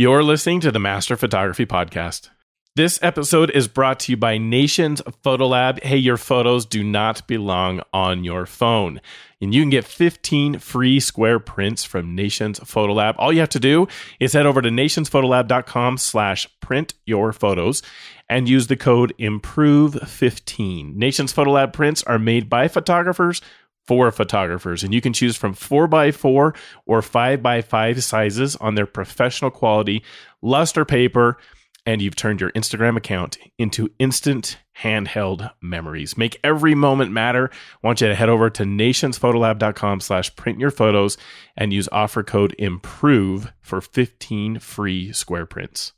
You're listening to the Master Photography Podcast. This episode is brought to you by Nations Photolab. Hey, your photos do not belong on your phone. And you can get 15 free square prints from Nations Photolab. All you have to do is head over to nationsphotolab.com slash print your photos and use the code IMPROVE15. Nations Photolab prints are made by photographers for photographers, and you can choose from 4x4 or 5x5 sizes on their professional quality luster paper and you've turned your Instagram account into instant handheld memories. Make every moment matter. I want you to head over to nationsphotolab.com slash print your photos and use offer code IMPROVE for 15 free square prints.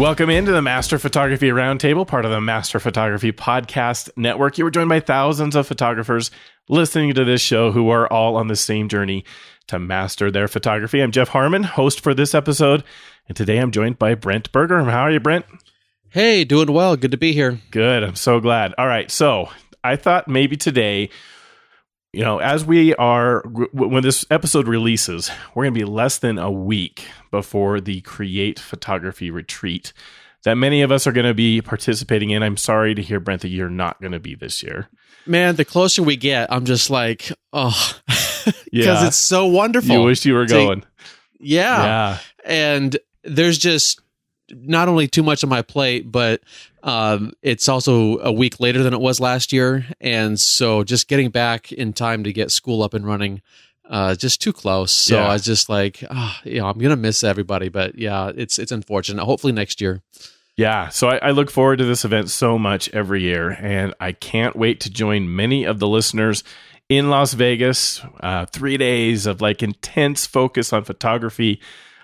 Welcome into the Master Photography Roundtable, part of the Master Photography Podcast Network. You were joined by thousands of photographers listening to this show who are all on the same journey to master their photography. I'm Jeff Harmon, host for this episode, and today I'm joined by Brent Bergherm. How are you, Brent? Hey, doing well. Good to be here. Good. I'm so glad. All right. So I thought maybe today you know, as we are, when this episode releases, we're going to be less than a week before the Create Photography Retreat that many of us are going to be participating in. I'm sorry to hear, Brent, that you're not going to be this year. Man, the closer we get, I'm just like, oh, because yeah. it's so wonderful. You wish you were going. yeah. Yeah. And there's just not only too much on my plate, but um, it's also a week later than it was last year, and so just getting back in time to get school up and running, uh, just too close. So yeah. I was just like, oh, you know, I'm gonna miss everybody, but yeah, it's it's unfortunate. Hopefully next year. Yeah, so I, I, look forward to this event so much every year, and I can't wait to join many of the listeners in Las Vegas. Uh, three days of like intense focus on photography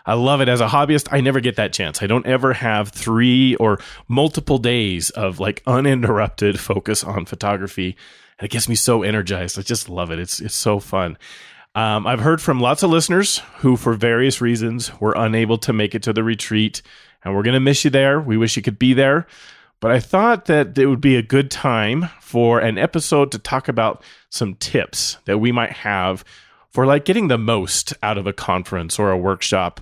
I love it as a hobbyist. I never get that chance. I don't ever have three or multiple days of like uninterrupted focus on photography. And it gets me so energized. I just love it. It's it's so fun. Um, I've heard from lots of listeners who, for various reasons, were unable to make it to the retreat, and we're going to miss you there. We wish you could be there. But I thought that it would be a good time for an episode to talk about some tips that we might have for like getting the most out of a conference or a workshop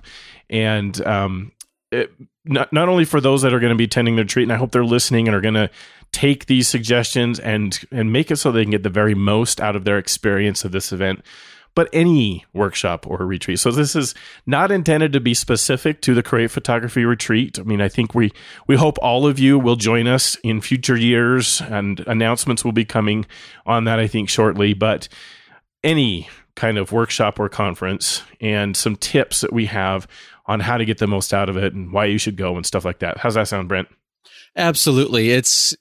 and um, it, not, not only for those that are going to be attending the retreat and i hope they're listening and are going to take these suggestions and and make it so they can get the very most out of their experience of this event but any workshop or retreat. So this is not intended to be specific to the Create Photography Retreat. I mean, I think we we hope all of you will join us in future years, and announcements will be coming on that. I think shortly, but any kind of workshop or conference and some tips that we have on how to get the most out of it and why you should go and stuff like that. How's that sound, Brent? Absolutely. It's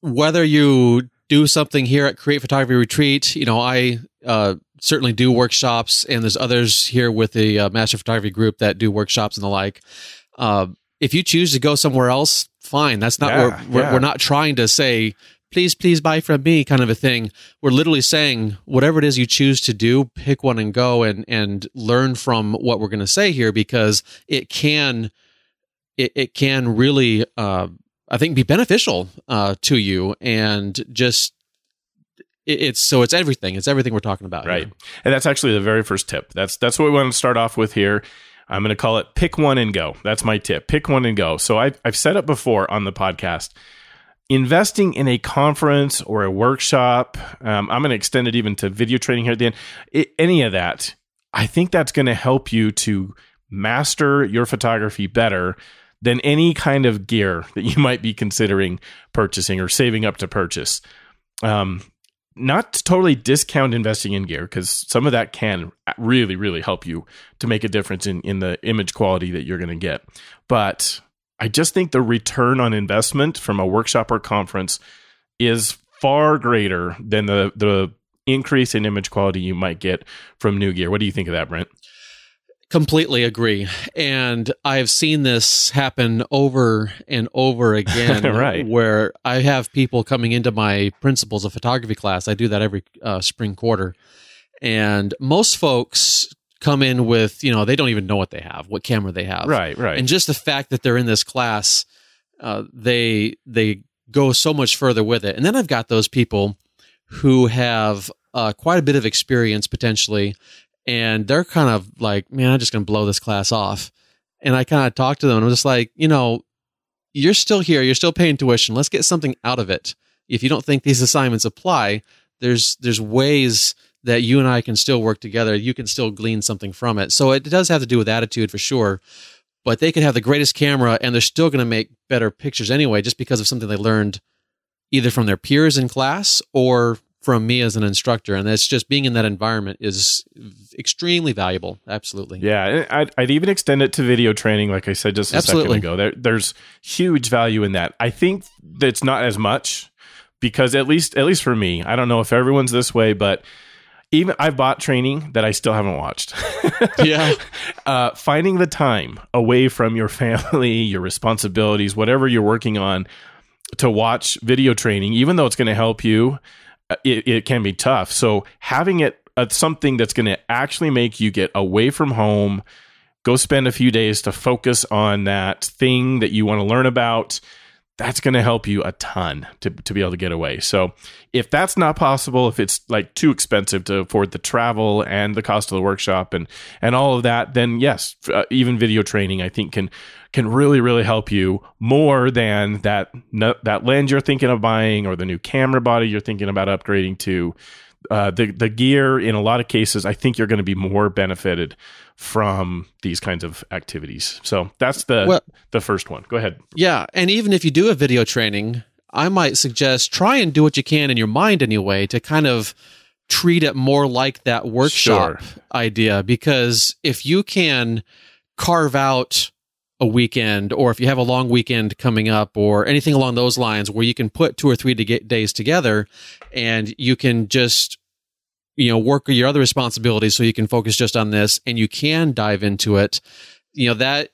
whether you do something here at Create Photography Retreat, you know, I uh, certainly do workshops, and there's others here with the uh, Master Photography Group that do workshops and the like. Uh, if you choose to go somewhere else, fine. That's not yeah, we're, yeah. we're not trying to say please, please buy from me kind of a thing. We're literally saying whatever it is you choose to do, pick one and go and, and learn from what we're going to say here because it can, it, it can really, uh, I think be beneficial, uh, to you and just, it's so it's everything. It's everything we're talking about. Right. Here. And that's actually the very first tip. That's, that's what we want to start off with here. I'm going to call it pick one and go. That's my tip. Pick one and go. So I've, I've said it before on the podcast investing in a conference or a workshop, um, I'm going to extend it even to video training here at the end, it, any of that, I think that's going to help you to master your photography better than any kind of gear that you might be considering purchasing or saving up to purchase. Um, not to totally discount investing in gear because some of that can really, really help you to make a difference in, in the image quality that you're going to get. But I just think the return on investment from a workshop or conference is far greater than the the increase in image quality you might get from new gear. What do you think of that, Brent? Completely agree. And I've seen this happen over and over again. right. Where I have people coming into my principles of photography class. I do that every uh, spring quarter. And most folks come in with you know they don't even know what they have what camera they have right right and just the fact that they're in this class uh, they they go so much further with it. And then I've got those people who have uh, quite a bit of experience potentially, and they're kind of like, man, I'm just going to blow this class off. And I kind of talk to them, and I'm just like, you know, you're still here, you're still paying tuition. Let's get something out of it. If you don't think these assignments apply, there's there's ways that you and I can still work together. You can still glean something from it. So it does have to do with attitude for sure. But they could have the greatest camera and they're still going to make better pictures anyway, just because of something they learned either from their peers in class or from me as an instructor. And that's just being in that environment is extremely valuable. Absolutely. Yeah. I'd, I'd even extend it to video training, like I said just a Absolutely. second ago. There, there's huge value in that. I think that's not as much because at least at least for me, I don't know if everyone's this way, but even I've bought training that I still haven't watched. yeah. Uh, finding the time away from your family, your responsibilities, whatever you're working on to watch video training, even though it's going to help you, uh, it, it, can be tough. So having it uh, something that's going to actually make you get away from home, go spend a few days to focus on that thing that you want to learn about that's going to help you a ton to, to be able to get away. So, if that's not possible, if it's like too expensive to afford the travel and the cost of the workshop and and all of that, then yes, uh, even video training I think can can really really help you more than that that lens you're thinking of buying or the new camera body you're thinking about upgrading to. Uh, the the gear in a lot of cases, I think you're going to be more benefited from these kinds of activities. So that's the well, the first one. Go ahead. Yeah, and even if you do a video training, I might suggest try and do what you can in your mind anyway to kind of treat it more like that workshop sure. idea because if you can carve out a weekend or if you have a long weekend coming up or anything along those lines where you can put two or three days together and you can just you know, work your other responsibilities so you can focus just on this and you can dive into it. You know, that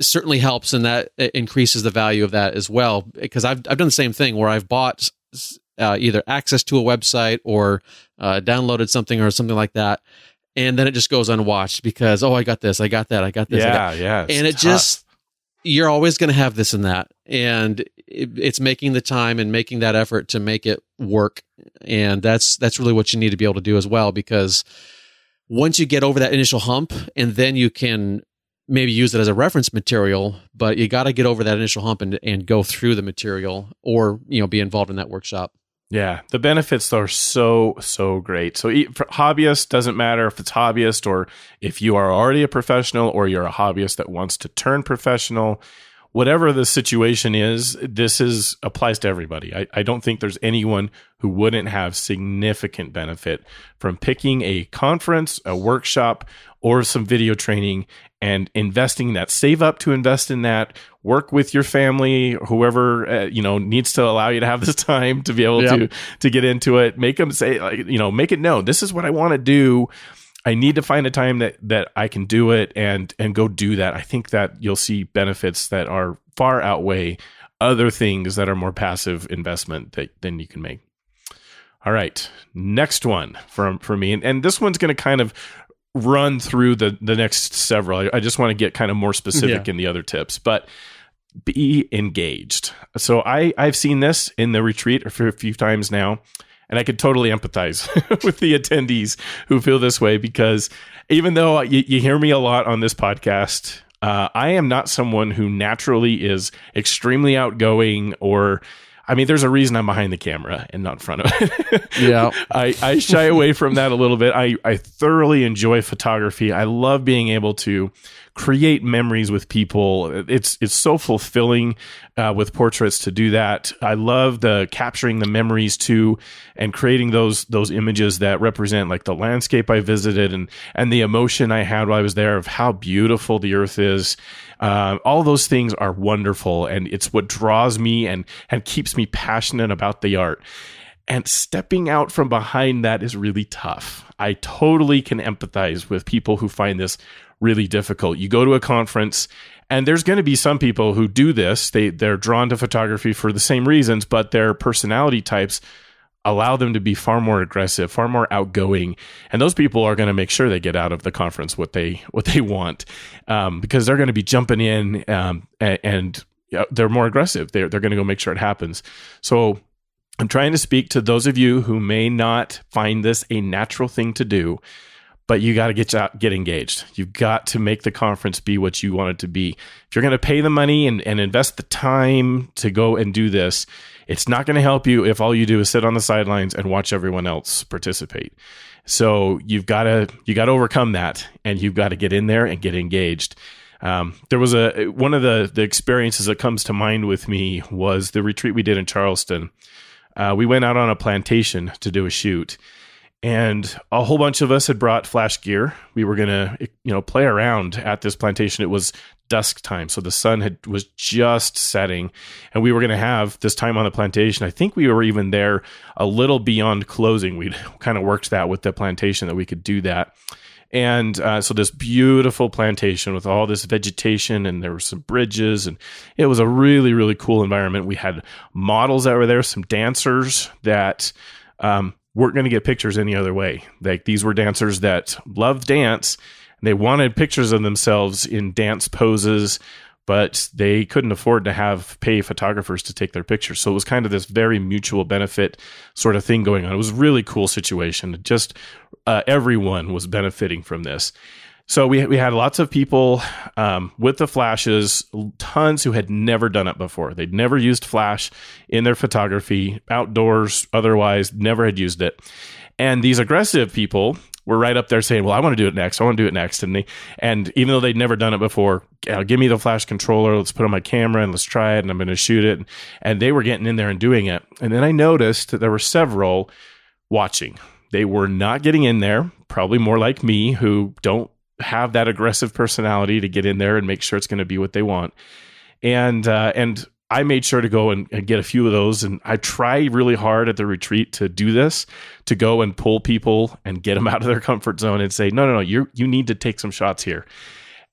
certainly helps and that increases the value of that as well. Because I've, I've done the same thing where I've bought uh, either access to a website or uh, downloaded something or something like that. And then it just goes unwatched because, oh, I got this, I got that, I got this. Yeah, got, yeah. And it tough. just, you're always going to have this and that. And it, it's making the time and making that effort to make it work. And that's, that's really what you need to be able to do as well, because once you get over that initial hump and then you can maybe use it as a reference material, but you got to get over that initial hump and, and go through the material or, you know, be involved in that workshop. Yeah, the benefits are so so great. So for hobbyists doesn't matter if it's hobbyist or if you are already a professional or you're a hobbyist that wants to turn professional. Whatever the situation is, this is applies to everybody. I, I don't think there's anyone who wouldn't have significant benefit from picking a conference, a workshop, or some video training and investing that save up to invest in that work with your family whoever uh, you know needs to allow you to have this time to be able yep. to to get into it make them say like you know make it known this is what i want to do i need to find a time that that i can do it and and go do that i think that you'll see benefits that are far outweigh other things that are more passive investment that than you can make all right next one from for me and, and this one's going to kind of run through the the next several. I, I just want to get kind of more specific yeah. in the other tips, but be engaged. So I I've seen this in the retreat a few times now, and I could totally empathize with the attendees who feel this way because even though you, you hear me a lot on this podcast. Uh, I am not someone who naturally is extremely outgoing or I mean, there's a reason I'm behind the camera and not in front of it. yeah. I, I shy away from that a little bit. I, I thoroughly enjoy photography. I love being able to create memories with people. It's it's so fulfilling uh, with portraits to do that. I love the capturing the memories too, and creating those those images that represent like the landscape I visited and and the emotion I had while I was there of how beautiful the earth is uh, all those things are wonderful, and it's what draws me and and keeps me passionate about the art. And stepping out from behind that is really tough. I totally can empathize with people who find this really difficult. You go to a conference and there's going to be some people who do this. They they're drawn to photography for the same reasons, but their personality types allow them to be far more aggressive, far more outgoing, and those people are going to make sure they get out of the conference what they what they want um, because they're going to be jumping in um, and, they're more aggressive. They're they're going to go make sure it happens. So I'm trying to speak to those of you who may not find this a natural thing to do, but you got to get out, get engaged. You've got to make the conference be what you want it to be. If you're going to pay the money and, and invest the time to go and do this, it's not going to help you if all you do is sit on the sidelines and watch everyone else participate. So you've got to you got to overcome that, and you've got to get in there and get engaged. Um, there was a one of the the experiences that comes to mind with me was the retreat we did in Charleston. Uh, we went out on a plantation to do a shoot, and a whole bunch of us had brought flash gear. We were gonna you know play around at this plantation. It was dusk time. So the sun had was just setting and we were going to have this time on the plantation. I think we were even there a little beyond closing. We'd kind of worked that with the plantation that we could do that. And uh, so this beautiful plantation with all this vegetation and there were some bridges and it was a really, really cool environment. We had models that were there, some dancers that um, weren't going to get pictures any other way. Like these were dancers that loved dance they wanted pictures of themselves in dance poses, but they couldn't afford to have pay photographers to take their pictures. So it was kind of this very mutual benefit sort of thing going on. It was a really cool situation. Just uh, everyone was benefiting from this. So we we had lots of people um, with the flashes, tons who had never done it before. They'd never used flash in their photography, outdoors, otherwise, never had used it. And these aggressive people were right up there saying, "Well, I want to do it next. I want to do it next." And they, and even though they'd never done it before, give me the flash controller. Let's put on my camera and let's try it. And I'm going to shoot it. And they were getting in there and doing it. And then I noticed that there were several watching. They were not getting in there. Probably more like me, who don't have that aggressive personality to get in there and make sure it's going to be what they want. And uh, and I made sure to go and, and, get a few of those. And I try really hard at the retreat to do this, to go and pull people and get them out of their comfort zone and say, no, no, no, you you need to take some shots here.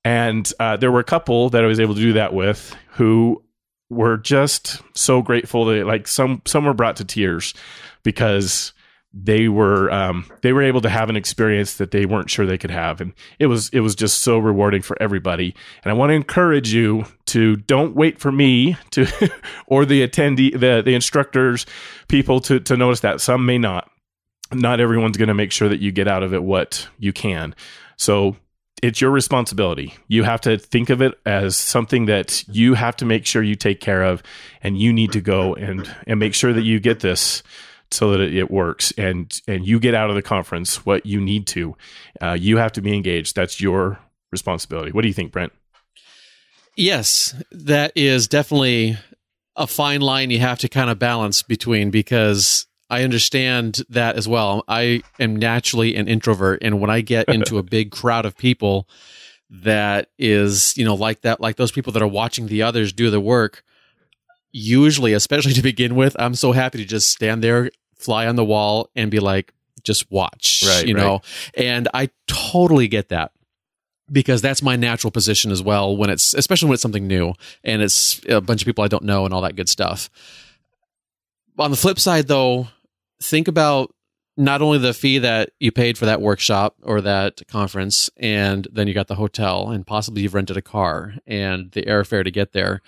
And uh, there were a couple that I was able to do that with who were just so grateful that like some some were brought to tears because they were um, they were able to have an experience that they weren't sure they could have, and it was it was just so rewarding for everybody. And I want to encourage you to don't wait for me to or the attendee the the instructors people to to notice that some may not. Not everyone's going to make sure that you get out of it what you can. So it's your responsibility. You have to think of it as something that you have to make sure you take care of, and you need to go and and make sure that you get this so that it, works. And and you get out of the conference what you need to. Uh, you have to be engaged. That's your responsibility. What do you think brent? Yes that is definitely a fine line you have to kind of balance between because I understand that as well. I am naturally an introvert, and when I get into a big crowd of people that is, you know, like that, like those people that are watching the others do the work, usually, especially to begin with, I'm so happy to just stand there, fly on the wall, and be like, just watch, right, you right. know? And I totally get that because that's my natural position as well when it's, especially when it's something new and it's a bunch of people I don't know and all that good stuff. On the flip side, though, think about not only the fee that you paid for that workshop or that conference, and then you got the hotel, and possibly you've rented a car and the airfare to get there.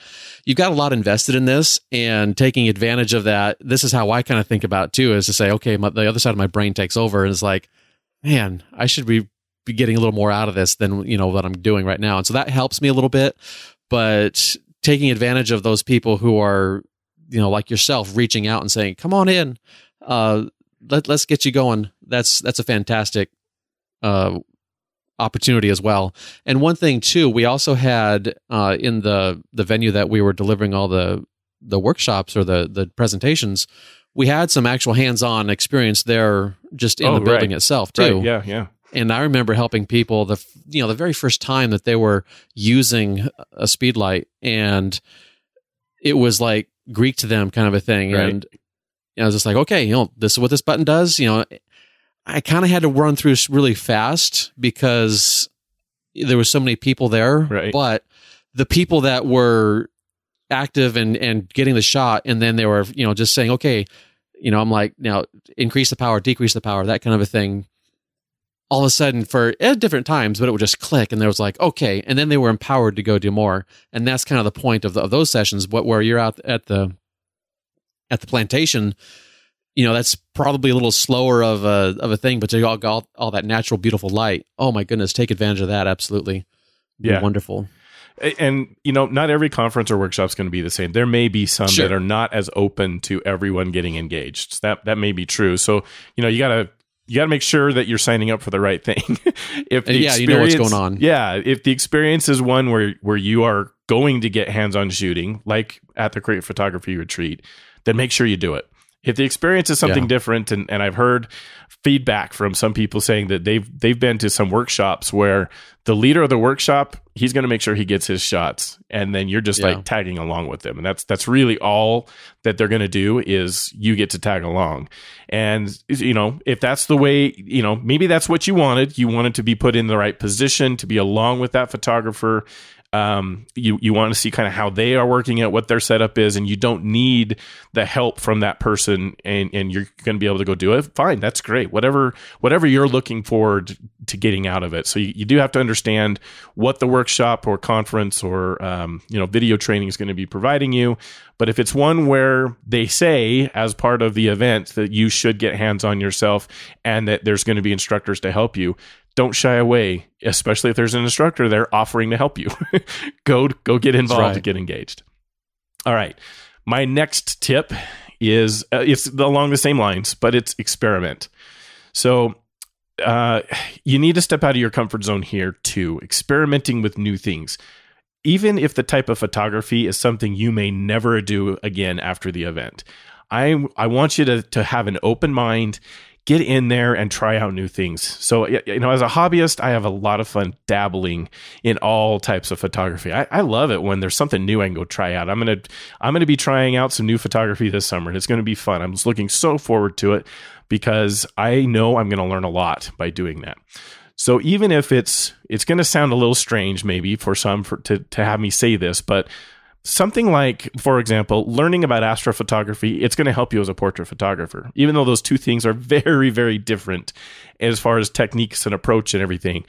You've got a lot invested in this, and taking advantage of that. This is how I kind of think about too: is to say, okay, my, the other side of my brain takes over, and it's like, man, I should be be getting a little more out of this than you know what I'm doing right now, and so that helps me a little bit. But taking advantage of those people who are, you know, like yourself, reaching out and saying, "Come on in." Uh, let, us get you going. That's that's a fantastic uh, opportunity as well. And one thing too, we also had uh, in the the venue that we were delivering all the the workshops or the the presentations, we had some actual hands on experience there, just in oh, the building right. itself too. Right. Yeah, yeah. And I remember helping people the you know the very first time that they were using a speedlight, and it was like Greek to them, kind of a thing. Right. And I was just like, okay, you know, this is what this button does. You know, I kind of had to run through really fast because there was so many people there. Right. But the people that were active and and getting the shot, and then they were, you know, just saying, okay, you know, I'm like, now increase the power, decrease the power, that kind of a thing. all of a sudden for at different times, but it would just click and there was like, okay. And then they were empowered to go do more. And that's kind of the point of, the, of those sessions, but where you're out at the, at the plantation, you know, that's probably a little slower of a, of a thing, but you all got all that natural, beautiful light. Oh my goodness. Take advantage of that. Absolutely. Yeah. Wonderful. and you know not every conference or workshop is going to be the same there may be some Sure. that are not as open to everyone getting engaged that that may be true so you know you got to you got to make sure that you're signing up for the right thing if uh, the And yeah, you know what's going on. yeah if the experience is one where where you are going to get hands-on shooting like at the create photography retreat then make sure you do it if the experience is something Yeah. different and, and i've heard feedback from some people saying that they've they've been to some workshops where the leader of the workshop he's going to make sure he gets his shots and then you're just Yeah. like tagging along with them and that's that's really all that they're going to do is you get to tag along and you know if that's the way you know maybe that's what you wanted you wanted to be put in the right position to be along with that photographer um, you you want to see kind of how they are working at what their setup is, and you don't need the help from that person, and and you're going to be able to go do it. Fine, that's great. Whatever whatever you're looking forward to getting out of it. So you, you do have to understand what the workshop or conference or um, you know video training is going to be providing you. But if it's one where they say as part of the event that you should get hands on yourself and that there's going to be instructors to help you, don't shy away, especially if there's an instructor there offering to help you. go go get involved right. get engaged. All right. My next tip is uh, it's along the same lines, but it's experiment. So uh, you need to step out of your comfort zone here too, experimenting with new things. Even if the type of photography is something you may never do again after the event, I I want you to to have an open mind get in there and try out new things. So, you know, as a hobbyist, I have a lot of fun dabbling in all types of photography. I, I love it when there's something new I can go try out. I'm gonna I'm gonna be trying out some new photography this summer, and it's gonna be fun. I'm just looking so forward to it because I know I'm gonna learn a lot by doing that. So even if it's it's going to sound a little strange maybe for some for, to to have me say this, but something like for example, learning about astrophotography, it's going to help you as a portrait photographer. Even though those two things are very very different as far as techniques and approach and everything.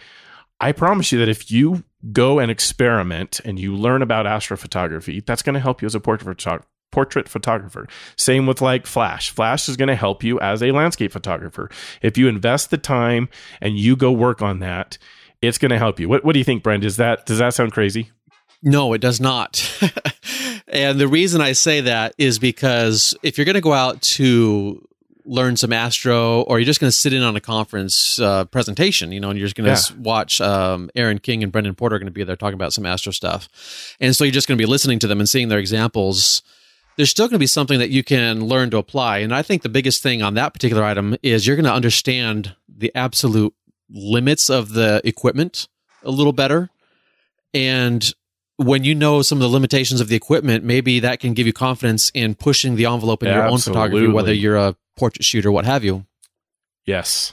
I promise you that if you go and experiment and you learn about astrophotography, that's going to help you as a portrait photog- portrait photographer. Same with like Flash. Flash is going to help you as a landscape photographer. If you invest the time and you go work on that, it's going to help you. What What do you think, Brent? Is that does that sound crazy? No, it does not. and the reason I say that is because if you're going to go out to learn some astro or you're just going to sit in on a conference uh, presentation, you know, and you're just going to Yeah. watch um, Aaron King and Brendan Porter are going to be there talking about some astro stuff. And so you're just going to be listening to them and seeing their examples. There's still going to be something that you can learn to apply. And I think the biggest thing on that particular item is you're going to understand the absolute limits of the equipment a little better. And when you know some of the limitations of the equipment, maybe that can give you confidence in pushing the envelope in your own photography, whether you're a portrait shooter, what have you. Yes.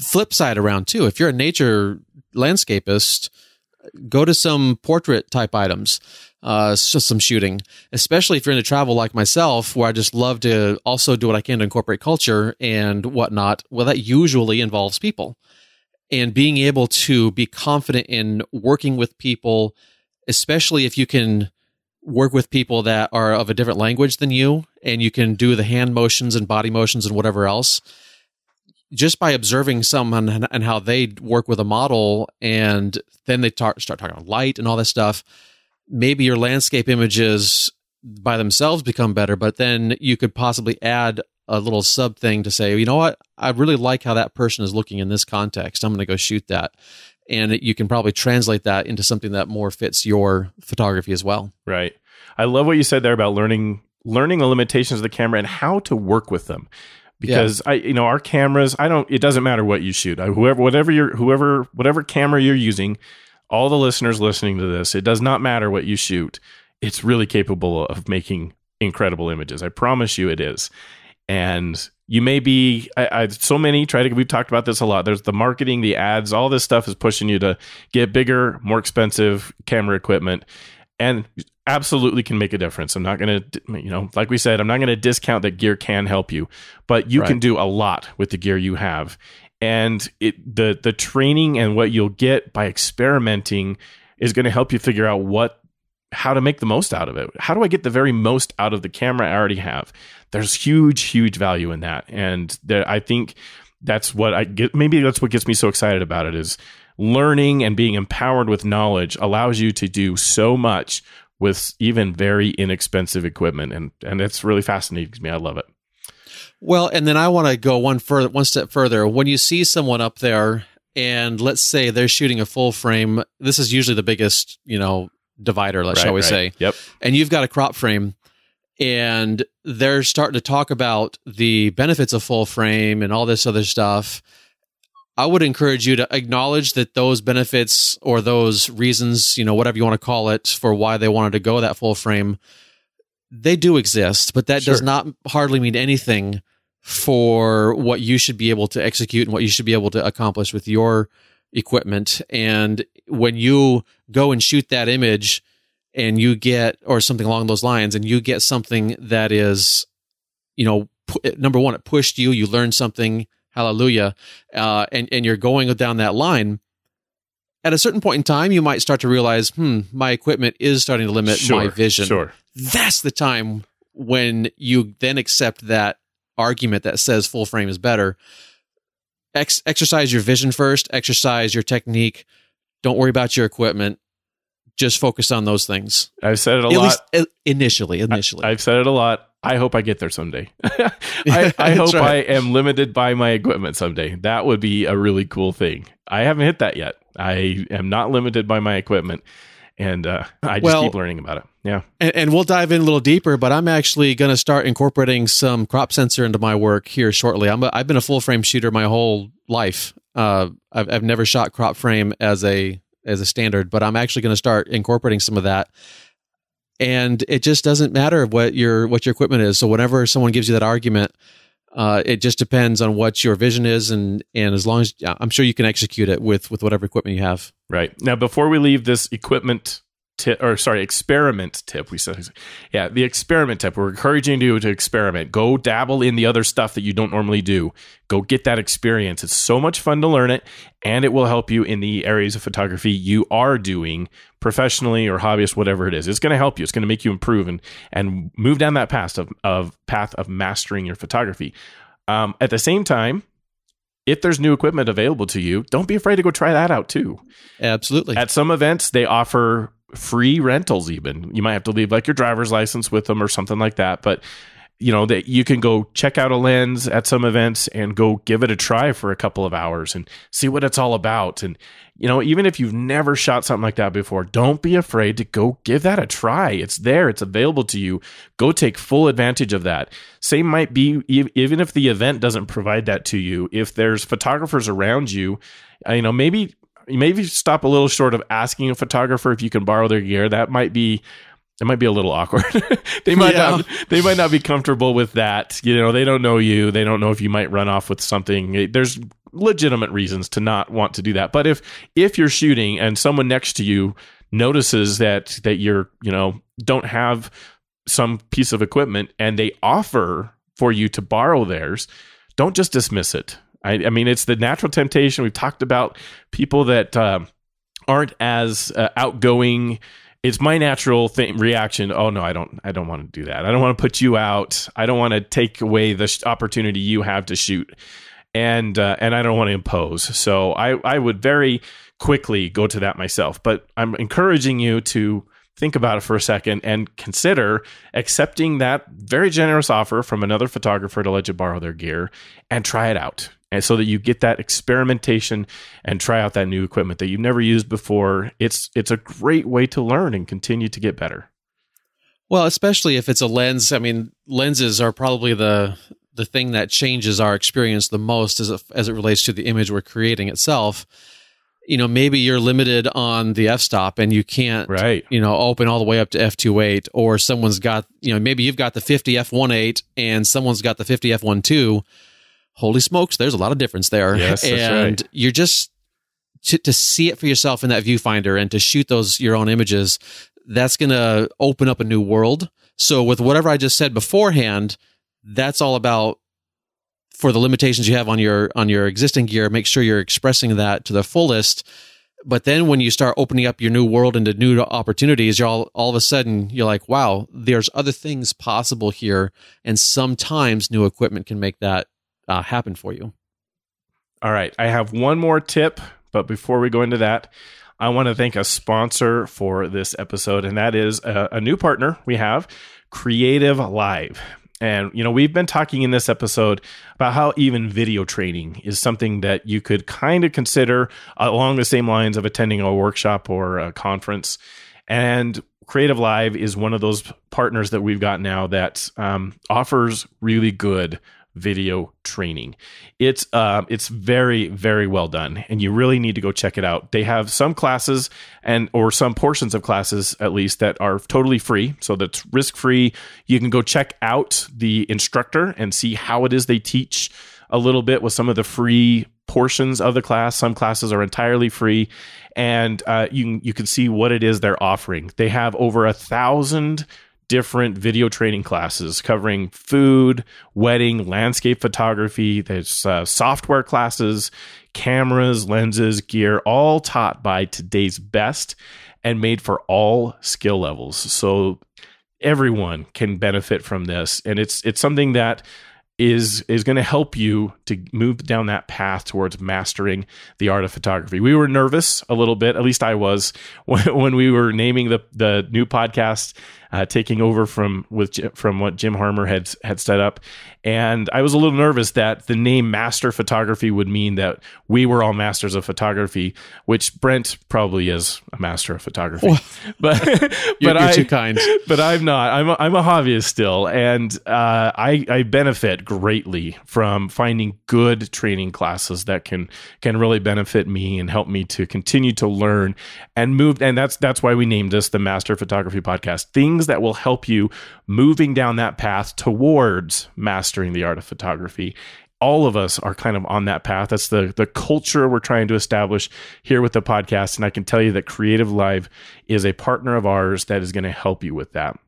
Flip side around too. If you're a nature landscapist, go to some portrait type items, uh, just some shooting, especially if you're into travel like myself, where I just love to also do what I can to incorporate culture and whatnot. Well, that usually involves people and being able to be confident in working with people, especially if you can work with people that are of a different language than you and you can do the hand motions and body motions and whatever else just by observing someone and, how they work with a model and then they tar- start talking about light and all that stuff maybe your landscape images by themselves become better but then you could possibly add a little sub thing to say you know what? I really like how that person is looking in this context. I'm going to go shoot that and you can probably translate that into something that more fits your photography as well Right. I love what you said there about learning learning the limitations of the camera and how to work with them. Because I you know our cameras, I don't it doesn't matter what you shoot. I, whoever whatever your whoever whatever camera you're using, all the listeners listening to this, it does not matter what you shoot. It's really capable of making incredible images. I promise you it is. And you may be I, I so many try to we've talked about this a lot. There's the marketing, the ads, all this stuff is pushing you to get bigger, more expensive camera equipment and absolutely can make a difference. I'm not going to, you know, like we said, I'm not going to discount that gear can help you, but you can do a lot with the gear you have. and it the the training and what you'll get by experimenting is going to help you figure out what how to make the most out of it. How do I get the very most out of the camera I already have? There's huge, huge value in that, and there, I think that's what I get. Maybe that's what gets me so excited about it is learning and being empowered with knowledge allows you to do so much with even very inexpensive equipment, and and it's really fascinating to me. I love it. Well, and then I want to go one further, one step further. When you see someone up there, and let's say they're shooting a full frame, this is usually the biggest, you know, divider, let's Right, shall we right. say. Yep. And you've got a crop frame, and they're starting to talk about the benefits of full frame and all this other stuff. I would encourage you to acknowledge that those benefits or those reasons, you know, whatever you want to call it, for why they wanted to go that full frame, they do exist, but that does not hardly mean anything for what you should be able to execute and what you should be able to accomplish with your equipment. And when you go and shoot that image and you get, or something along those lines, and you get something that is, you know, pu- number one, it pushed you, you learned something, hallelujah, uh, and, and you're going down that line. At a certain point in time, you might start to realize, hmm, my equipment is starting to limit my vision Sure. that's the time when you then accept that argument that says full frame is better. Ex- exercise your vision first, exercise your technique. Don't worry about your equipment. Just focus on those things. I've said it a At lot. least uh, initially, initially. I've said it a lot. I hope I get there someday. I, I hope I am limited by my equipment someday. That would be a really cool thing. I haven't hit that yet. I am not limited by my equipment, and uh, I just Well- keep learning about it. Yeah. and, and we'll dive in a little deeper, but I'm actually going to start incorporating some crop sensor into my work here shortly. I'm a, I've been a full frame shooter my whole life. Uh, I've, I've never shot crop frame as a as a standard, but I'm actually going to start incorporating some of that. And it just doesn't matter what your what your equipment is. So whenever someone gives you that argument, uh, it just depends on what your vision is, and and as long as I'm sure you can execute it with with whatever equipment you have. Right. Now, before we leave this equipment tip, or sorry, experiment tip, we said, yeah, the experiment tip, we're encouraging you to experiment. Go dabble in the other stuff that you don't normally do. Go get that experience. It's so much fun to learn it, and it will help you in the areas of photography you are doing professionally or hobbyist, whatever it is. It's going to help you. It's going to make you improve and and move down that path of of path of mastering your photography. Um, at the same time, if there's new equipment available to you, don't be afraid to go try that out too. Absolutely. At some events, they offer free rentals. Even you might have to leave like your driver's license with them or something like that. But you know that you can go check out a lens at some events and go give it a try for a couple of hours and see what it's all about. And you know, even if you've never shot something like that before, don't be afraid to go give that a try. It's there. It's available to you. Go take full advantage of that. Same might be even if the event doesn't provide that to you. If there's photographers around you, uh, you know, maybe maybe stop a little short of asking a photographer if you can borrow their gear. That might be it might be a little awkward. they might Yeah. not they might not be comfortable with that. You know, they don't know you. They don't know if you might run off with something. There's legitimate reasons to not want to do that. But if if you're shooting and someone next to you notices that that you're, you know, don't have some piece of equipment and they offer for you to borrow theirs, don't just dismiss it. I, I mean, it's the natural temptation. We've talked about people that um, aren't as uh, outgoing. It's my natural reaction. Oh no, I don't. I don't want to do that. I don't want to put you out. I don't want to take away the sh- opportunity you have to shoot, and uh, and I don't want to impose. So I I would very quickly go to that myself. But I'm encouraging you to think about it for a second and consider accepting that very generous offer from another photographer to let you borrow their gear and try it out. And so that you get that experimentation and try out that new equipment that you've never used before. It's it's a great way to learn and continue to get better. Well, especially if it's a lens. I mean, lenses are probably the the thing that changes our experience the most as it, as it relates to the image we're creating itself. You know, maybe you're limited on the f-stop and you can't, Right. you know, open all the way up to f2.8, or someone's got, you know, maybe you've got the 50 f1.8 and someone's got the 50 f1.2. Holy smokes, there's a lot of difference there. Yes, and right. you're just to, to see it for yourself in that viewfinder and to shoot those your own images that's going to open up a new world so with whatever i just said beforehand that's all about for the limitations you have on your on your existing gear, make sure you're expressing that to the fullest. But then when you start opening up your new world into new opportunities, you're all all of a sudden you're like, wow, there's other things possible here, and sometimes new equipment can make that uh, happen for you. All right, I have one more tip, but before we go into that, I want to thank a sponsor for this episode, and that is a, a new partner we have, Creative Live. And, you know, we've been talking in this episode about how even video training is something that you could kind of consider along the same lines of attending a workshop or a conference. And Creative Live is one of those partners that we've got now that um, offers really good video training. It's uh, it's very very well done, and you really need to go check it out. They have some classes and or some portions of classes at least that are totally free, so that's risk free. You can go check out the instructor and see how it is they teach a little bit with some of the free portions of the class. Some classes are entirely free, and uh, you you can see what it is they're offering. They have over a thousand different video training classes covering food, wedding, landscape photography. There's uh, software classes, cameras, lenses, gear, all taught by today's best and made for all skill levels. So everyone can benefit from this, and it's it's something that is is going to help you to move down that path towards mastering the art of photography. We were nervous a little bit, at least I was, when, when we were naming the the new podcast uh, taking over from with from what Jim Harmer had had set up, and I was a little nervous that the name Master Photography would mean that we were all masters of photography, which Brent probably is a master of photography, well, but but you're, I, too kind. But I'm not. I'm a, I'm a hobbyist still, and uh, I I benefit greatly from finding good training classes that can can really benefit me and help me to continue to learn and move. And that's that's why we named this the Master Photography Podcast. Things things that will help you moving down that path towards mastering the art of photography all of us are kind of on that path. That's the the culture we're trying to establish here with the podcast. And I can tell you that Creative Live is a partner of ours that is going to help you with that.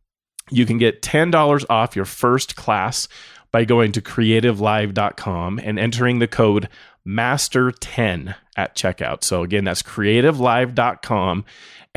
You can get $10 off your first class by going to creativelive.com and entering the code master10 at checkout. So again, that's creativelive.com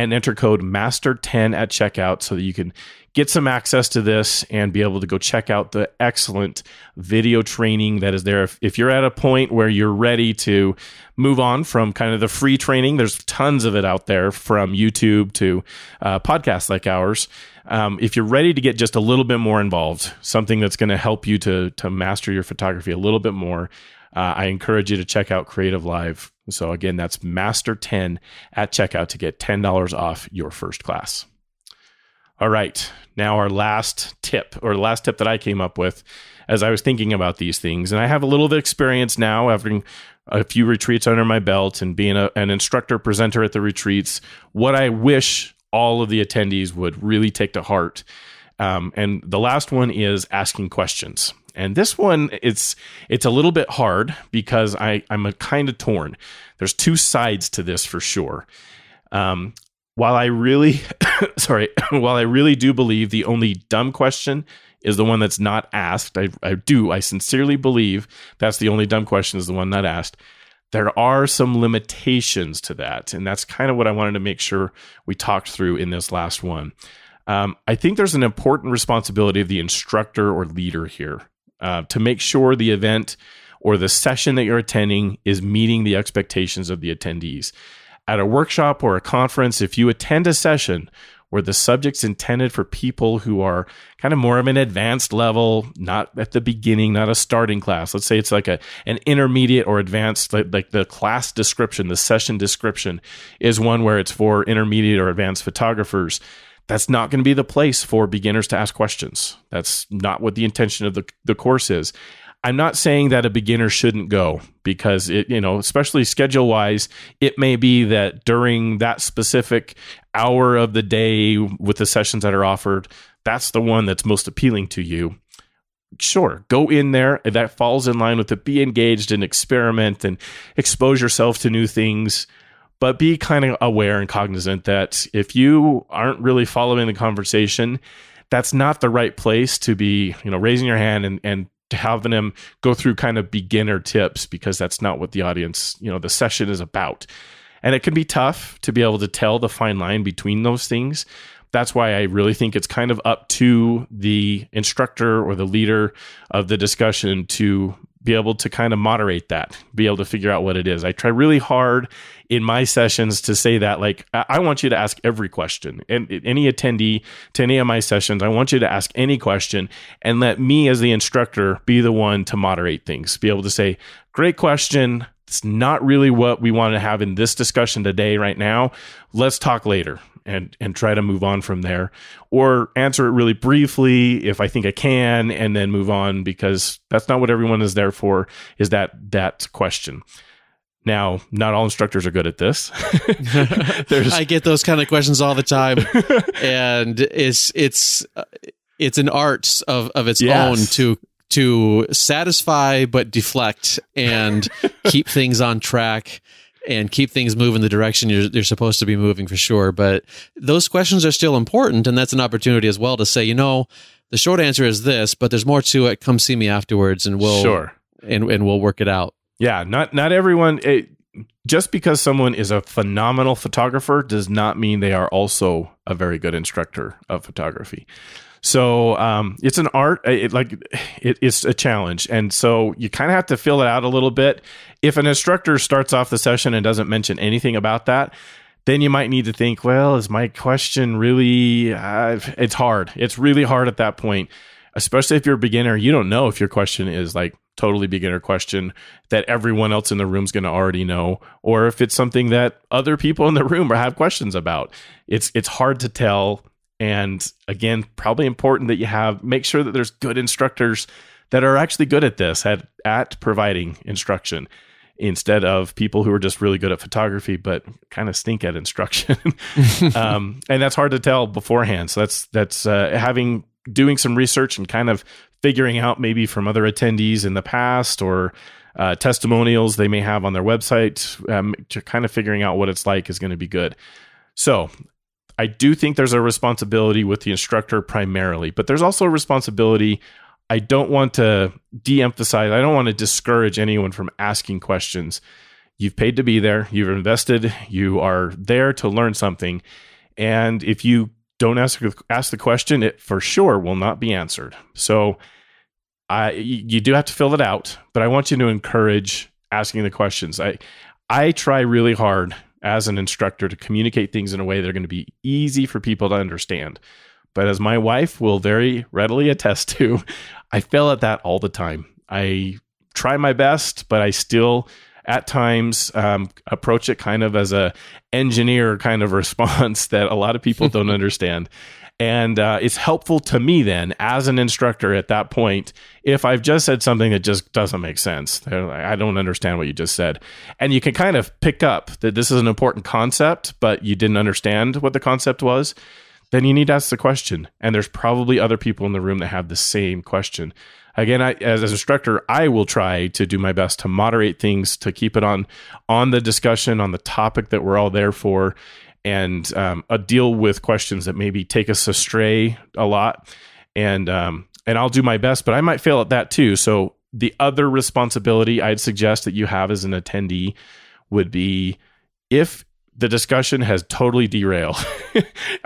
and enter code master10 at checkout so that you can get some access to this and be able to go check out the excellent video training that is there. If, if, you're at a point where you're ready to move on from kind of the free training, there's tons of it out there from YouTube to uh, podcasts like ours. Um, if you're ready to get just a little bit more involved, something that's going to help you to to master your photography a little bit more, uh, I encourage you to check out Creative Live. So again, that's Master 10 at checkout to get $10 off your first class. All right. Now our last tip or the last tip that I came up with as I was thinking about these things. And I have a little bit of experience now having a few retreats under my belt and being a, an instructor presenter at the retreats. What I wish all of the attendees would really take to heart. Um, and the last one is asking questions. And this one, it's it's a little bit hard because I I'm kind of torn. There's two sides to this for sure. Um, while I really, sorry, while I really do believe the only dumb question is the one that's not asked, I, I do, I sincerely believe that's the only dumb question is the one not asked. There are some limitations to that. And that's kind of what I wanted to make sure we talked through in this last one. Um, I think there's an important responsibility of the instructor or leader here uh, to make sure the event or the session that you're attending is meeting the expectations of the attendees. At a workshop or a conference, if you attend a session where the subject's intended for people who are kind of more of an advanced level, not at the beginning, not a starting class. Let's say it's like a an intermediate or advanced, like, like the class description, the session description is one where it's for intermediate or advanced photographers that's not going to be the place for beginners to ask questions. That's not what the intention of the, the course is. I'm not saying that a beginner shouldn't go because it, you know, especially schedule wise, it may be that during that specific hour of the day with the sessions that are offered, that's the one that's most appealing to you. Sure, go in there. That falls in line with the be engaged and experiment and expose yourself to new things but be kind of aware and cognizant that if you aren't really following the conversation, that's not the right place to be, you know, raising your hand and, and having them go through kind of beginner tips because that's not what the audience, you know, the session is about. And it can be tough to be able to tell the fine line between those things. That's why I really think it's kind of up to the instructor or the leader of the discussion to be able to kind of moderate that, be able to figure out what it is. I try really hard in my sessions to say that, like, I want you to ask every question. And any attendee to any of my sessions, I want you to ask any question and let me, as the instructor, be the one to moderate things, be able to say, great question. It's not really what we want to have in this discussion today, right now. Let's talk later and and try to move on from there or answer it really briefly if I think I can and then move on because that's not what everyone is there for is that that question. Now, not all instructors are good at this. I get those kind of questions all the time and it's it's uh, it's an art of of its yes. own to to satisfy but deflect and keep things on track and keep things moving the direction you're, you're supposed to be moving for sure. But those questions are still important. And that's an opportunity as well to say, you know, the short answer is this, but there's more to it. Come see me afterwards and we'll, sure. and, and we'll work it out. Yeah. Not, not everyone, it, just because someone is a phenomenal photographer does not mean they are also a very good instructor of photography. So um, it's an art, it, like it, it's a challenge, and so you kind of have to fill it out a little bit. If an instructor starts off the session and doesn't mention anything about that, then you might need to think, well, is my question really? Uh, it's hard. It's really hard at that point, especially if you're a beginner. You don't know if your question is like totally beginner question that everyone else in the room is going to already know, or if it's something that other people in the room have questions about. It's it's hard to tell and again, probably important that you have make sure that there's good instructors that are actually good at this at at providing instruction instead of people who are just really good at photography but kind of stink at instruction. um, and that's hard to tell beforehand. So that's that's uh, having doing some research and kind of figuring out maybe from other attendees in the past or uh, testimonials they may have on their website, um, to kind of figuring out what it's like is going to be good. So I do think there's a responsibility with the instructor primarily, but there's also a responsibility. I don't want to de emphasize, I don't want to discourage anyone from asking questions. You've paid to be there, you've invested, you are there to learn something. And if you don't ask, ask the question, it for sure will not be answered. So I, you do have to fill it out, but I want you to encourage asking the questions. I, I try really hard as an instructor to communicate things in a way that are going to be easy for people to understand. But as my wife will very readily attest to, I fail at that all the time. I try my best, but I still at times um, approach it kind of as a engineer kind of response that a lot of people don't understand and uh, it's helpful to me then as an instructor at that point if i've just said something that just doesn't make sense. I don't understand what you just said. And you can kind of pick up that this is an important concept but you didn't understand what the concept was. Then you need to ask the question. And there's probably other people in the room that have the same question. Again I, as an instructor i will try to do my best to moderate things to keep it on on the discussion on the topic that we're all there for and um, a deal with questions that maybe take us astray a lot. And um, and I'll do my best, but I might fail at that too. So the other responsibility I'd suggest that you have as an attendee would be if the discussion has totally derailed.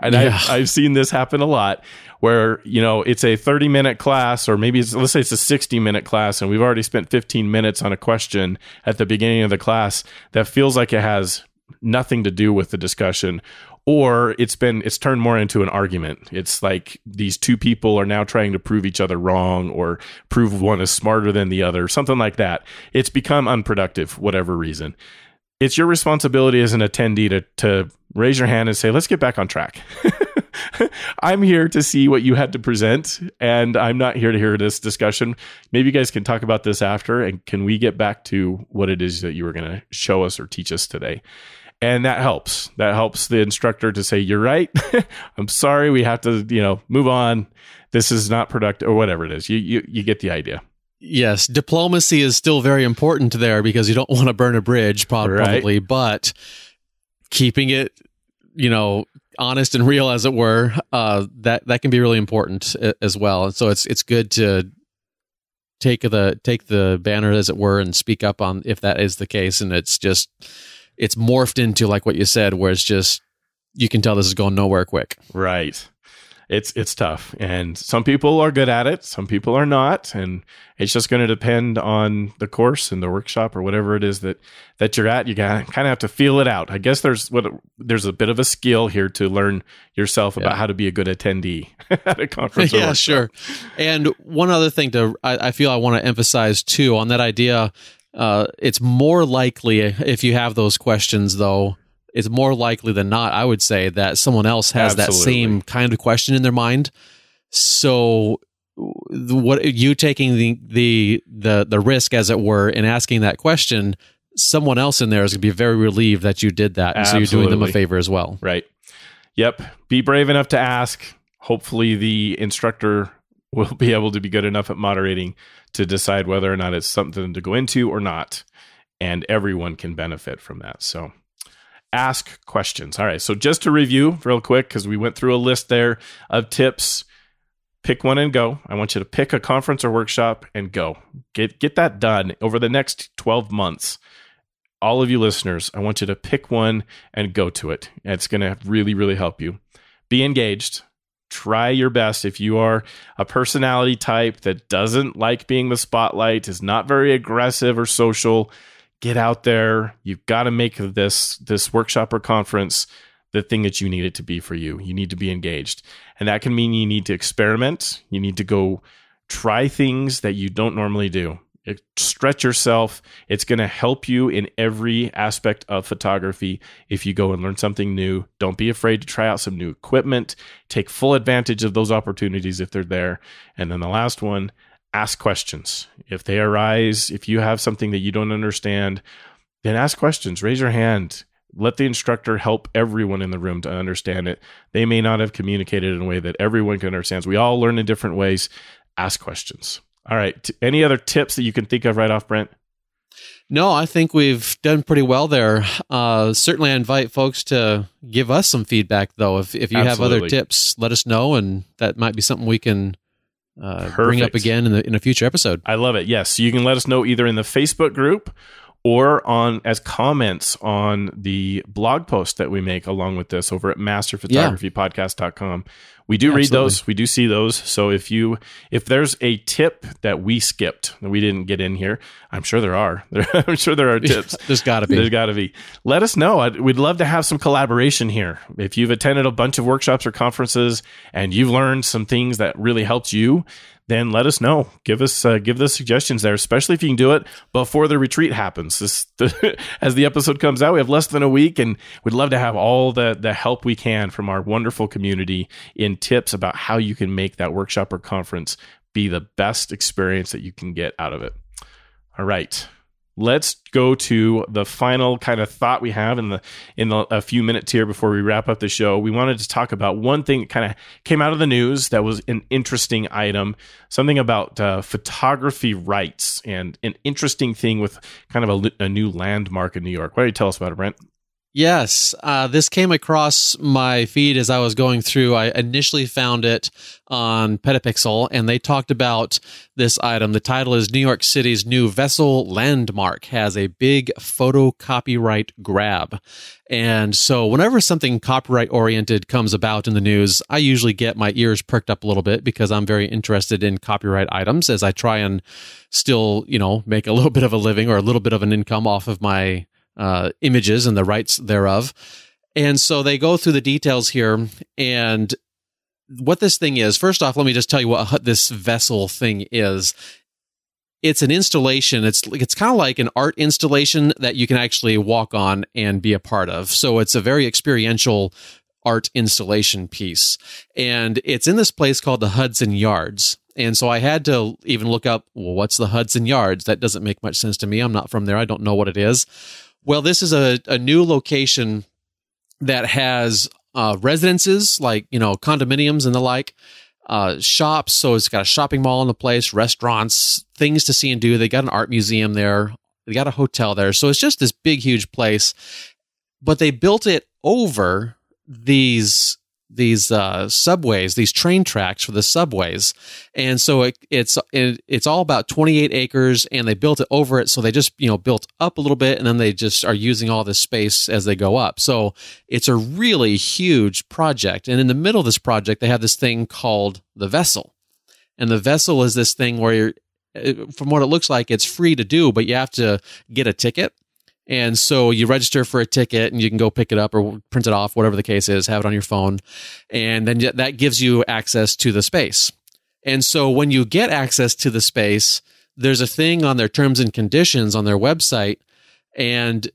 and yeah. I've, I've seen this happen a lot where, you know, it's a 30 minute class or maybe let's say it's a 60 minute class and we've already spent 15 minutes on a question at the beginning of the class that feels like it has nothing to do with the discussion or it's been it's turned more into an argument. It's like these two people are now trying to prove each other wrong or prove one is smarter than the other something like that. It's become unproductive whatever reason. It's your responsibility as an attendee to to raise your hand and say let's get back on track I'm here to see what you had to present, and I'm not here to hear this discussion. Maybe you guys can talk about this after, and can we get back to what it is that you were going to show us or teach us today? And that helps. That helps the instructor to say, "You're right. I'm sorry. We have to, you know, move on. This is not productive, or whatever it is. You you you get the idea." Yes, diplomacy is still very important there because you don't want to burn a bridge, probably, right. but keeping it, you know, honest and real, as it were, uh, that that can be really important as well. And so it's it's good to take the take the banner as it were and speak up on if that is the case and it's just it's morphed into like what you said where it's just you can tell this is going nowhere quick Right. It's it's tough, and some people are good at it, some people are not, and it's just going to depend on the course and the workshop or whatever it is that that you're at. You kind of have to feel it out. I guess there's what there's a bit of a skill here to learn yourself about how to be a good attendee at a conference. yeah sure and one other thing to i, I feel i want to emphasize too on that idea uh, it's more likely if you have those questions though it's more likely than not i would say that someone else has that same kind of question in their mind so what you taking the the the the risk as it were in asking that question someone else in there is going to be very relieved that you did that and so you're doing them a favor as well Right. Yep. Be brave enough to ask. Hopefully, the instructor will be able to be good enough at moderating to decide whether or not it's something to go into or not. And everyone can benefit from that. So, ask questions. All right. So, just to review real quick, because we went through a list there of tips. Pick one and go. I want you to pick a conference or workshop and go. Get get that done over the next 12 months all of you listeners, I want you to pick one and go to it. It's going to really, really help you. Be engaged. Try your best. If you are a personality type that doesn't like being the spotlight, is not very aggressive or social, get out there. You've got to make this this workshop or conference the thing that you need it to be for you. You need to be engaged. And that can mean you need to experiment. You need to go try things that you don't normally do. It- stretch yourself. It's going to help you in every aspect of photography if you go and learn something new. Don't be afraid to try out some new equipment. Take full advantage of those opportunities if they're there. And then the last one, ask questions. If they arise, if you have something that you don't understand, then ask questions. Raise your hand. Let the instructor help everyone in the room to understand it. They may not have communicated in a way that everyone can understand. We all learn in different ways. Ask questions. All right. T- any other tips that you can think of right off, Brent? No, I think we've done pretty well there. Uh, certainly, I invite folks to give us some feedback, though. If if you have other tips, let us know, and that might be something we can uh, bring up again in, the, in a future episode. I love it. Yes. You can let us know either in the Facebook group or on as comments on the blog post that we make along with this over at masterphotographypodcast.com. We do read those. We do see those. So if you if there's a tip that we skipped that we didn't get in here, I'm sure there are. I'm sure there are tips. There's got to be. There's got to be. Let us know. I'd, we'd love to have some collaboration here. If you've attended a bunch of workshops or conferences and you've learned some things that really helped you, then let us know. Give us uh, give the suggestions there, especially if you can do it before the retreat happens. This as the episode comes out, we have less than a week, and we'd love to have all the the help we can from our wonderful community in tips about how you can make that workshop or conference be the best experience that you can get out of it. All right. Let's go to the final kind of thought we have in the in the, a few minutes here before we wrap up the show. We wanted to talk about one thing that kind of came out of the news that was an interesting item, something about uh, photography rights and an interesting thing with kind of a, a new landmark in New York. Why don't you tell us about it, Brent? Yes, uh, this came across my feed as I was going through. I initially found it on Petapixel, and they talked about this item. The title is New York City's new vessel landmark has a big photo copyright grab. And so, whenever something copyright oriented comes about in the news, I usually get my ears perked up a little bit because I'm very interested in copyright items as I try and still, you know, make a little bit of a living or a little bit of an income off of my uh, images and the rights thereof. And so they go through the details here. And what this thing is, first off, let me just tell you what this vessel thing is. It's an installation. It's it's kind of like an art installation that you can actually walk on and be a part of. So it's a very experiential art installation piece. And it's in this place called the Hudson Yards. And so I had to even look up, well, what's the Hudson Yards? That doesn't make much sense to me. I'm not from there. I don't know what it is. Well, this is a, a new location that has uh, residences like, you know, condominiums and the like, uh, shops. So it's got a shopping mall in the place, restaurants, things to see and do. They got an art museum there. They got a hotel there. So it's just this big, huge place. But they built it over these these uh, subways, these train tracks for the subways, and so it, it's it, it's all about 28 acres, and they built it over it, so they just you know built up a little bit, and then they just are using all this space as they go up. So it's a really huge project, and in the middle of this project, they have this thing called the vessel, and the vessel is this thing where uh, from what it looks like, it's free to do, but you have to get a ticket. And so you register for a ticket and you can go pick it up or print it off, whatever the case is, have it on your phone. And then that gives you access to the space. And so when you get access to the space, there's a thing on their terms and conditions on their website. And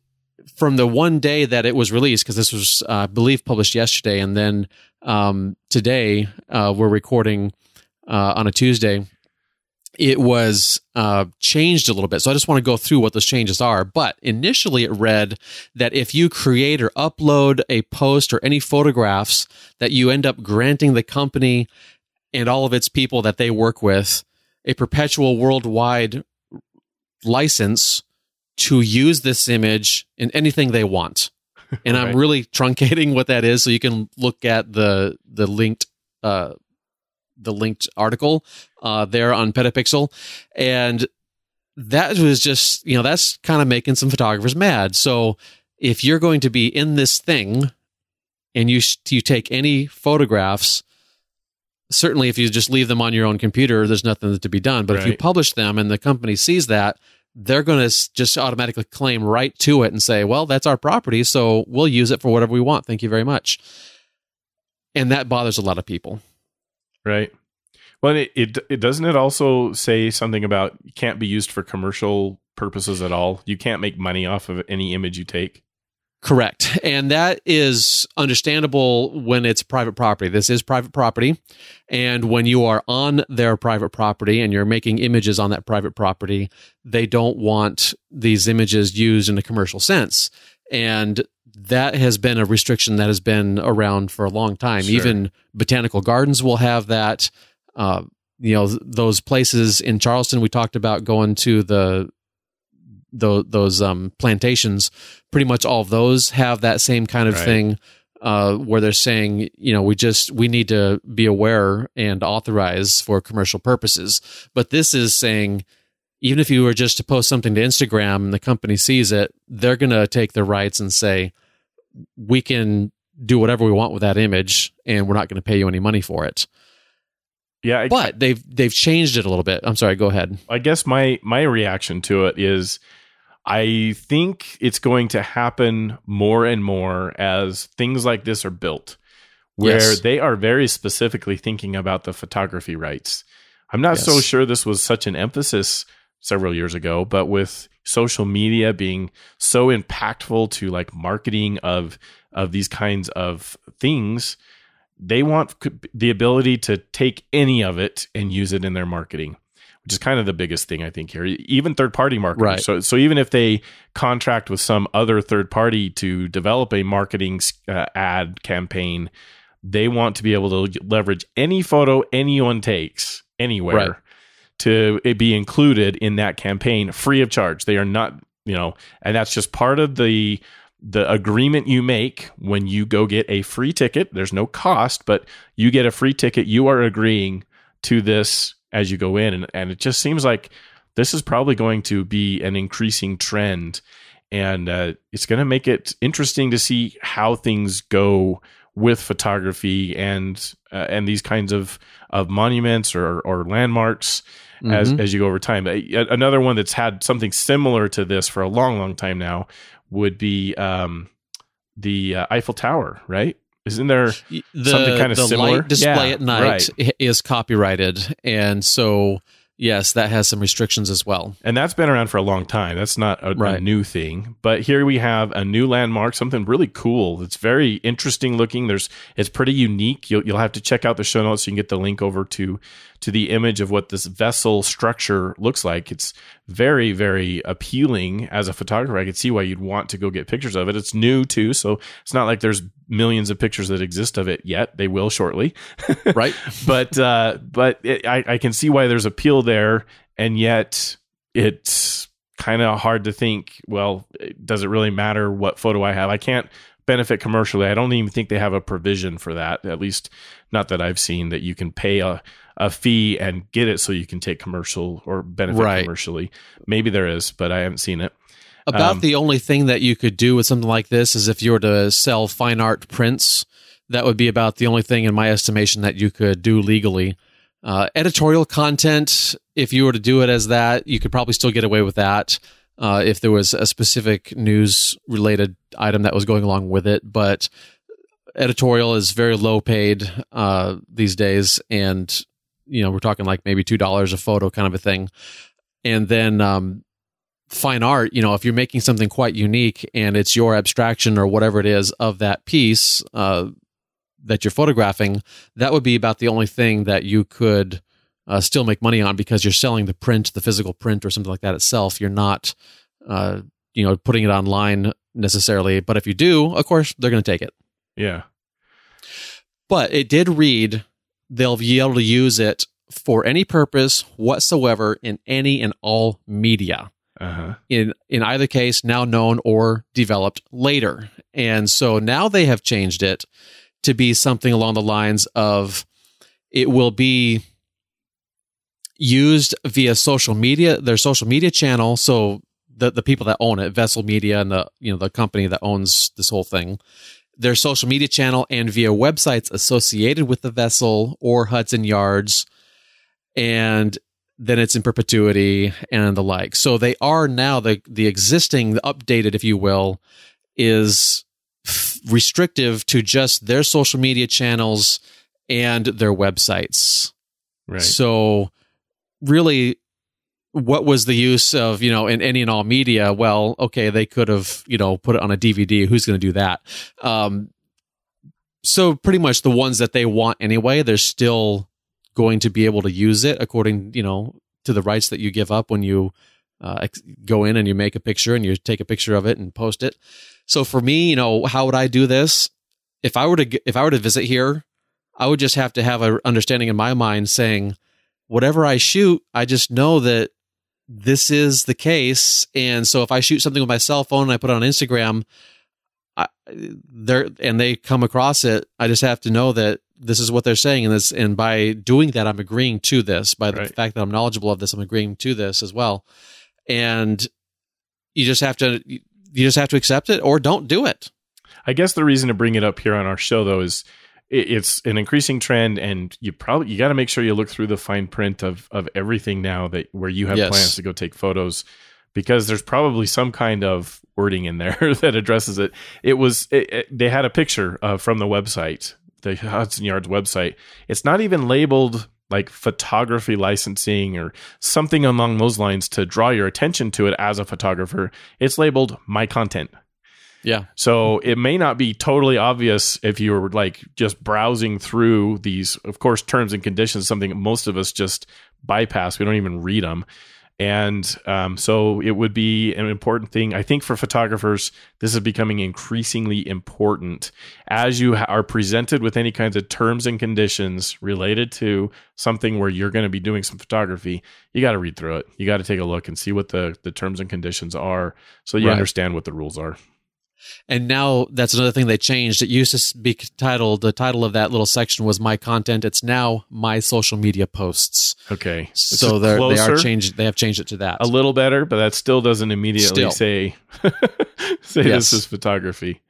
from the one day that it was released, because this was, uh, I believe, published yesterday, and then um, today uh, we're recording uh, on a Tuesday it was uh, changed a little bit. So I just want to go through what those changes are. But initially, it read that if you create or upload a post or any photographs, that you end up granting the company and all of its people that they work with a perpetual worldwide license to use this image in anything they want. And right. I'm really truncating what that is, so you can look at the the linked uh, the linked article uh, there on Petapixel, and that was just you know that's kind of making some photographers mad. So if you're going to be in this thing and you you take any photographs certainly if you just leave them on your own computer there's nothing to be done. But right. if you publish them and the company sees that they're going to just automatically claim right to it and say well that's our property so we'll use it for whatever we want. Thank you very much. And that bothers a lot of people Right. Well, it, it, it doesn't it also say something about can't be used for commercial purposes at all. You can't make money off of any image you take. Correct. And that is understandable when it's private property. This is private property. And when you are on their private property and you're making images on that private property, they don't want these images used in a commercial sense. And that has been a restriction that has been around for a long time. Sure. Even botanical gardens will have that. Uh, you know, those places in Charleston, we talked about going to the those, those um, plantations. Pretty much all of those have that same kind of right. thing. Uh, where they're saying, you know, we just we need to be aware and authorize for commercial purposes. But this is saying even if you were just to post something to Instagram and the company sees it, they're going to take their rights and say, we can do whatever we want with that image and we're not going to pay you any money for it. Yeah, I, but they've they've changed it a little bit. I'm sorry, go ahead. I guess my my reaction to it is I think it's going to happen more and more as things like this are built where yes. they are very specifically thinking about the photography rights. I'm not yes. so sure this was such an emphasis several years ago, but with social media being so impactful to like marketing of of these kinds of things, they want the ability to take any of it and use it in their marketing which is kind of the biggest thing I think here. Even third party marketers. Right. So, so even if they contract with some other third party to develop a marketing uh, ad campaign, they want to be able to leverage any photo anyone takes anywhere right to be included in that campaign free of charge. They are not, you know, and that's just part of the the agreement you make when you go get a free ticket. There's no cost, but you get a free ticket. You are agreeing to this as you go in, and, and it just seems like this is probably going to be an increasing trend, and uh, it's going to make it interesting to see how things go with photography and uh, and these kinds of of monuments or or landmarks mm-hmm. as as you go over time. Another one that's had something similar to this for a long, long time now would be um, the uh, Eiffel Tower, right? Isn't there the, something kind of the similar? light display yeah, at night right. is copyrighted, and so yes, that has some restrictions as well. And that's been around for a long time. That's not a, right. a, new thing. But here we have a new landmark, something really cool. It's very interesting looking. There's it's pretty unique. You'll, you'll have to check out the show notes so you can get the link over to to the image of what this vessel structure looks like. It's very, very appealing as a photographer. I could see why you'd want to go get pictures of it. It's new too, so it's not like there's millions of pictures that exist of it yet. They will shortly, right? but uh, but it, I, I can see why there's appeal there, and yet it's kind of hard to think. Well, does it really matter what photo I have? I can't benefit commercially. I don't even think they have a provision for that. At least not that I've seen that you can pay a, a fee and get it so you can take commercial or benefit Right. commercially. Maybe there is, but I haven't seen it. About Um, the only thing that you could do with something like this is if you were to sell fine art prints, that would be about the only thing in my estimation that you could do legally. Uh, editorial content, if you were to do it as that, you could probably still get away with that uh, if there was a specific news related item that was going along with it. But editorial is very low paid uh, these days, and you know we're talking like maybe two dollars a photo kind of a thing. And then um, fine art, you know, if you're making something quite unique and it's your abstraction or whatever it is of that piece uh, that you're photographing, that would be about the only thing that you could uh, still make money on because you're selling the print, the physical print or something like that itself. You're not, uh, you know, putting it online necessarily. But if you do, of course, they're going to take it. Yeah. But it did read they'll be able to use it for any purpose whatsoever in any and all media Uh huh. in in either case now known or developed later. And so now they have changed it to be something along the lines of it will be used via social media, their social media channel. So the the people that own it, Vessel Media and the you know the company that owns this whole thing, their social media channel and via websites associated with the vessel or Hudson Yards, and then it's in perpetuity and the like. So they are now the the existing, the updated, if you will, is f- restrictive to just their social media channels and their websites. Right. So really what was the use of, you know, in any and all media? Well, okay, they could have, you know, put it on a DVD. Who's going to do that? Um, so pretty much the ones that they want anyway, they're still going to be able to use it according, you know, to the rights that you give up when you uh, go in and you make a picture and you take a picture of it and post it. So for me, you know, how would I do this? If I were to if I were to visit here, I would just have to have an understanding in my mind saying, whatever I shoot, I just know that this is the case. And so if I shoot something with my cell phone and I put it on Instagram, I, they're and they come across it, I just have to know that this is what they're saying, and this and by doing that, I'm agreeing to this. By the Right. fact that I'm knowledgeable of this, I'm agreeing to this as well. And you just have to you just have to accept it or don't do it. I guess the reason to bring it up here on our show though is it's an increasing trend, and you probably you got to make sure you look through the fine print of of everything now that where you have Yes. plans to go take photos, because there's probably some kind of wording in there that addresses it. It was it, it- they had a picture uh, from the website, the Hudson Yards website. It's not even labeled like photography licensing or something along those lines to draw your attention to it as a photographer. It's labeled my content. Yeah. So it may not be totally obvious if you were like just browsing through these, of course, terms and conditions, something most of us just bypass. We don't even read them. And um, so it would be an important thing. I think for photographers, this is becoming increasingly important as you ha- are presented with any kinds of terms and conditions related to something where you're going to be doing some photography. You got to read through it. You got to take a look and see what the, the terms and conditions are so you Right. understand what the rules are. And now that's another thing they changed. It used to be titled, the title of that little section was my content. It's now my social media posts. Okay. So they are changed. They have changed it to that. a little better, but that still doesn't immediately Still. say say Yes. this is photography.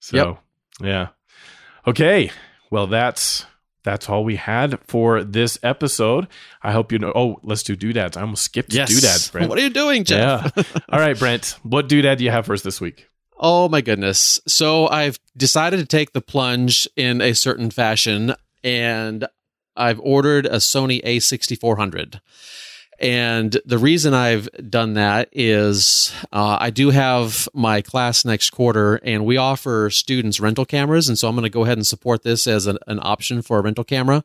So Yep. yeah. Okay. Well that's that's all we had for this episode. I hope you know oh, let's do doodads. I almost skipped yes. doodads, Brent. What are you doing, Jeff? yeah. all right, Brent. What doodad do you have for us this week? Oh my goodness. So I've decided to take the plunge in a certain fashion and I've ordered a Sony A6400. And the reason I've done that is uh, I do have my class next quarter and we offer students rental cameras. And so I'm going to go ahead and support this as an, an option for a rental camera.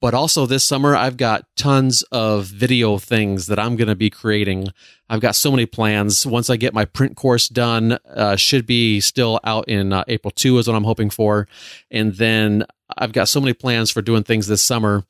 But also this summer, I've got tons of video things that I'm going to be creating. I've got so many plans. Once I get my print course done, uh, should be still out in uh, April 2 is what I'm hoping for. And then I've got so many plans for doing things this summer.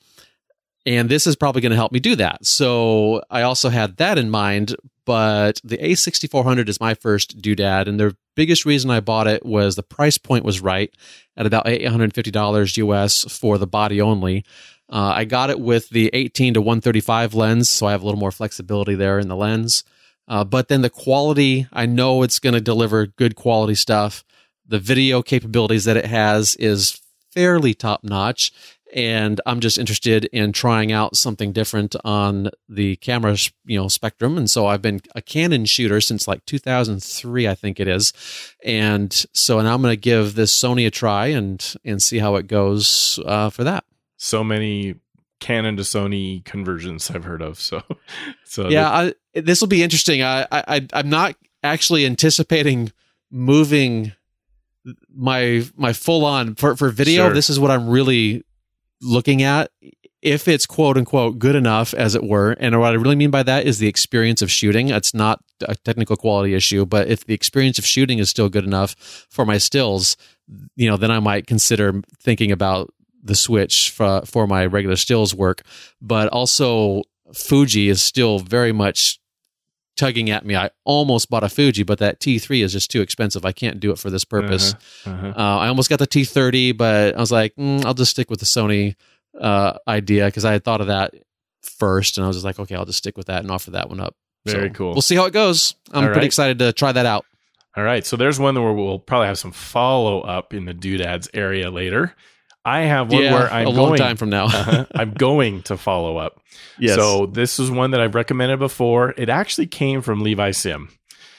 And this is probably going to help me do that. So I also had that in mind. But the A6400 is my first doodad, and they're biggest reason I bought it was the price point was right at about $850 US for the body only. Uh, I got it with the 18 to 135 lens, so I have a little more flexibility there in the lens. Uh, but then the quality, I know it's going to deliver good quality stuff. The video capabilities that it has is fairly top notch and I'm just interested in trying out something different on the camera, you know, spectrum. And so I've been a Canon shooter since like 2003, I think it is. And so now I'm going to give this Sony a try and and see how it goes uh, for that. So many Canon to Sony conversions I've heard of. So, so yeah, this will be interesting. I, I I'm not actually anticipating moving my my full on for for video. Sure. This is what I'm really looking at if it's quote unquote good enough, as it were. And what I really mean by that is the experience of shooting. It's not a technical quality issue, but if the experience of shooting is still good enough for my stills, you know, then I might consider thinking about the switch for, for my regular stills work. But also, Fuji is still very much tugging at me. I almost bought a Fuji, but that T3 is just too expensive. I can't do it for this purpose. Uh-huh, uh-huh. Uh, I almost got the T30, but I was like, mm, I'll just stick with the Sony uh, idea because I had thought of that first, and I was just like, okay, I'll just stick with that and offer that one up. Very so cool. We'll see how it goes. I'm All pretty excited to try that out. All right, so there's one where we'll probably have some follow up in the doodads area later. I have one yeah, where I'm a going, long time from now. uh-huh, I'm going to follow up. Yes. So this is one that I've recommended before. It actually came from Levi Sim.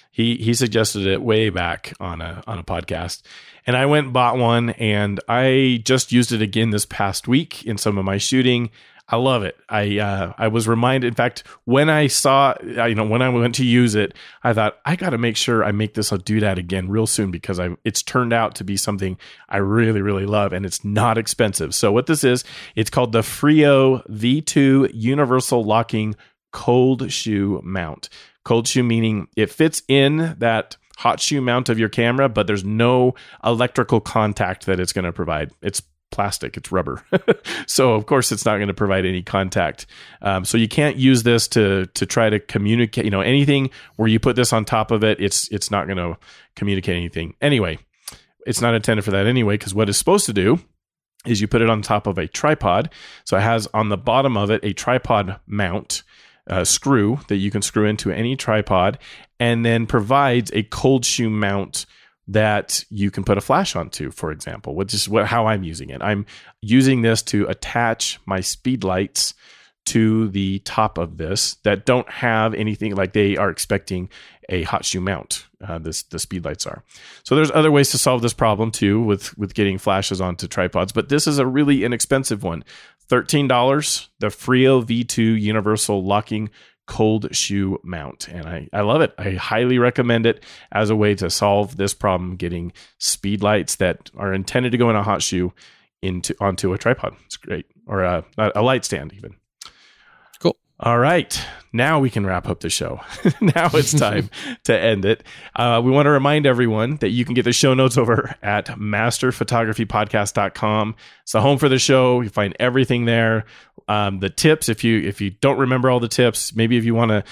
He he suggested it way back on a on a podcast, and I went and bought one, and I just used it again this past week in some of my shooting. I love it. I uh, I was reminded. In fact, when I saw, uh, you know, when I went to use it, I thought I got to make sure I make this a do that again real soon because I it's turned out to be something I really really love and it's not expensive. So what this is, it's called the Frio V2 Universal Locking Cold Shoe Mount. Cold shoe meaning it fits in that hot shoe mount of your camera, but there's no electrical contact that it's going to provide. It's plastic, it's rubber. so of course it's not going to provide any contact. Um, so you can't use this to to try to communicate. You know anything where you put this on top of it, it's it's not going to communicate anything. Anyway, it's not intended for that anyway. Because what it's supposed to do is you put it on top of a tripod. So it has on the bottom of it a tripod mount. Uh, screw that you can screw into any tripod and then provides a cold shoe mount that you can put a flash onto, for example, which is what, how I'm using it. I'm using this to attach my speed lights to the top of this that don't have anything like they are expecting a hot shoe mount. Uh, this the speed lights are. So there's other ways to solve this problem too with with getting flashes onto tripods, but this is a really inexpensive one. $13, the Frio V2 universal locking cold shoe mount. And I, I love it. I highly recommend it as a way to solve this problem getting speed lights that are intended to go in a hot shoe into onto a tripod. It's great. Or a, a light stand even. All right. Now we can wrap up the show. now it's time to end it. Uh, we want to remind everyone that you can get the show notes over at masterphotographypodcast.com. It's the home for the show. You find everything there. Um, the tips, if you if you don't remember all the tips, maybe if you want to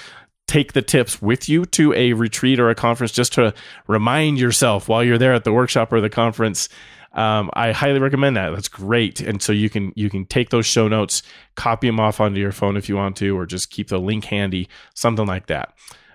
take the tips with you to a retreat or a conference just to remind yourself while you're there at the workshop or the conference um, I highly recommend that. That's great. And so you can you can take those show notes, copy them off onto your phone if you want to, or just keep the link handy, something like that.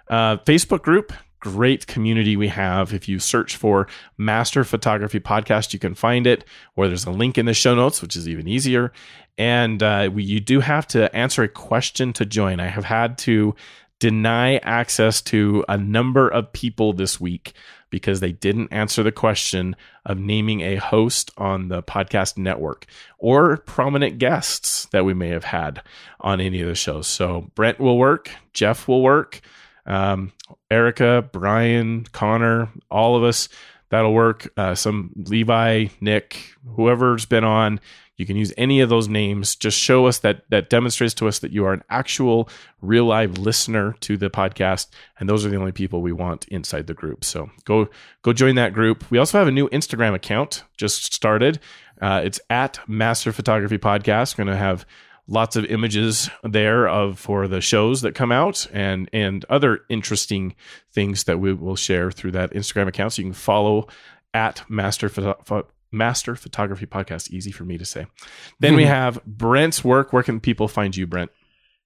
Uh, Facebook group, great community we have. If you search for Master Photography Podcast, you can find it, or there's a link in the show notes, which is even easier. And uh, we, you do have to answer a question to join. I have had to deny access to a number of people this week because they didn't answer the question of naming a host on the podcast network or prominent guests that we may have had on any of the shows. So Brent will work, Jeff will work, um, Erica, Brian, Connor, all of us. That'll work. Uh, some Levi, Nick, whoever's been on, you can use any of those names. Just show us that that demonstrates to us that you are an actual real live listener to the podcast, and those are the only people we want inside the group. So go go join that group. We also have a new Instagram account just started. Uh, it's at Master Photography Podcast. Going to have lots of images there of for the shows that come out and and other interesting things that we will share through that Instagram account. So you can follow at Master Photo- Master Photography Podcast. Easy for me to say. Then we have Brent's work. Where can people find you, Brent?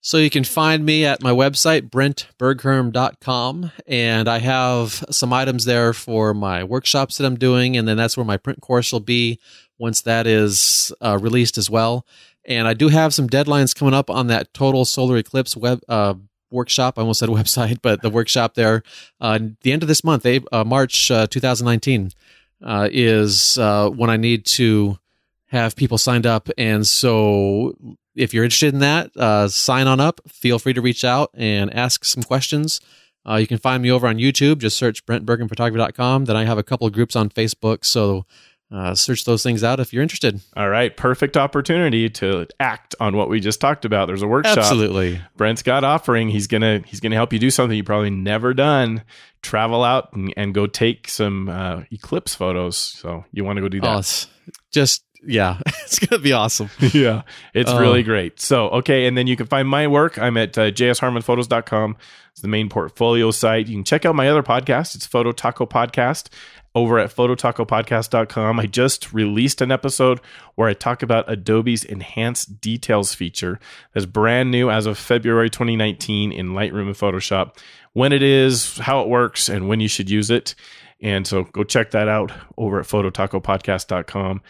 So you can find me at my website, brentbergherm.com. And I have some items there for my workshops that I'm doing. And then that's where my print course will be once that is uh, released as well. And I do have some deadlines coming up on that total solar eclipse web uh, workshop. I almost said website, but the workshop there. Uh, the end of this month, uh, March uh, 2019, uh, is uh, when I need to have people signed up. And so if you're interested in that, uh, sign on up. Feel free to reach out and ask some questions. Uh, you can find me over on YouTube. Just search Brent Bergherm brentberghermphotography.com. Then I have a couple of groups on Facebook. So uh, search those things out if you're interested. All right. Perfect opportunity to act on what we just talked about. There's a workshop. Absolutely. Brent's got offering. He's gonna he's gonna help you do something you probably never done. Travel out and, and go take some uh, eclipse photos. So you want to go do that? Oh, just yeah, it's gonna be awesome. yeah, it's Oh. really great. So, okay, and then you can find my work. I'm at uh, jsharmonphotos.com. It's the main portfolio site. You can check out my other podcast. It's Photo Taco Podcast over at phototacopodcast.com. I just released an episode where I talk about Adobe's Enhanced Details feature that's brand new as of February 2019 in Lightroom and Photoshop. When it is, how it works, and when you should use it. And so go check that out over at phototacopodcast.com.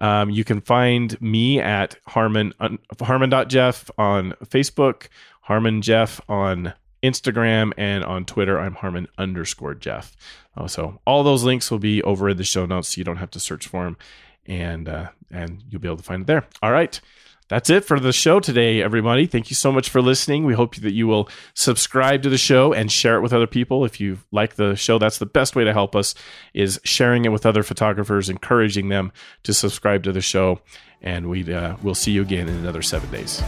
Um, you can find me at Harmon un, Harmon.Jeff on Facebook, Harmon Jeff on Instagram, and on Twitter, I'm Harmon underscore Jeff. Oh, so all those links will be over in the show notes, so you don't have to search for them, and uh, and you'll be able to find it there. All right. That's it for the show today, everybody. Thank you so much for listening. We hope that you will subscribe to the show and share it with other people. If you like the show, that's the best way to help us is sharing it with other photographers, encouraging them to subscribe to the show. And we uh, we'll see you again in another seven days.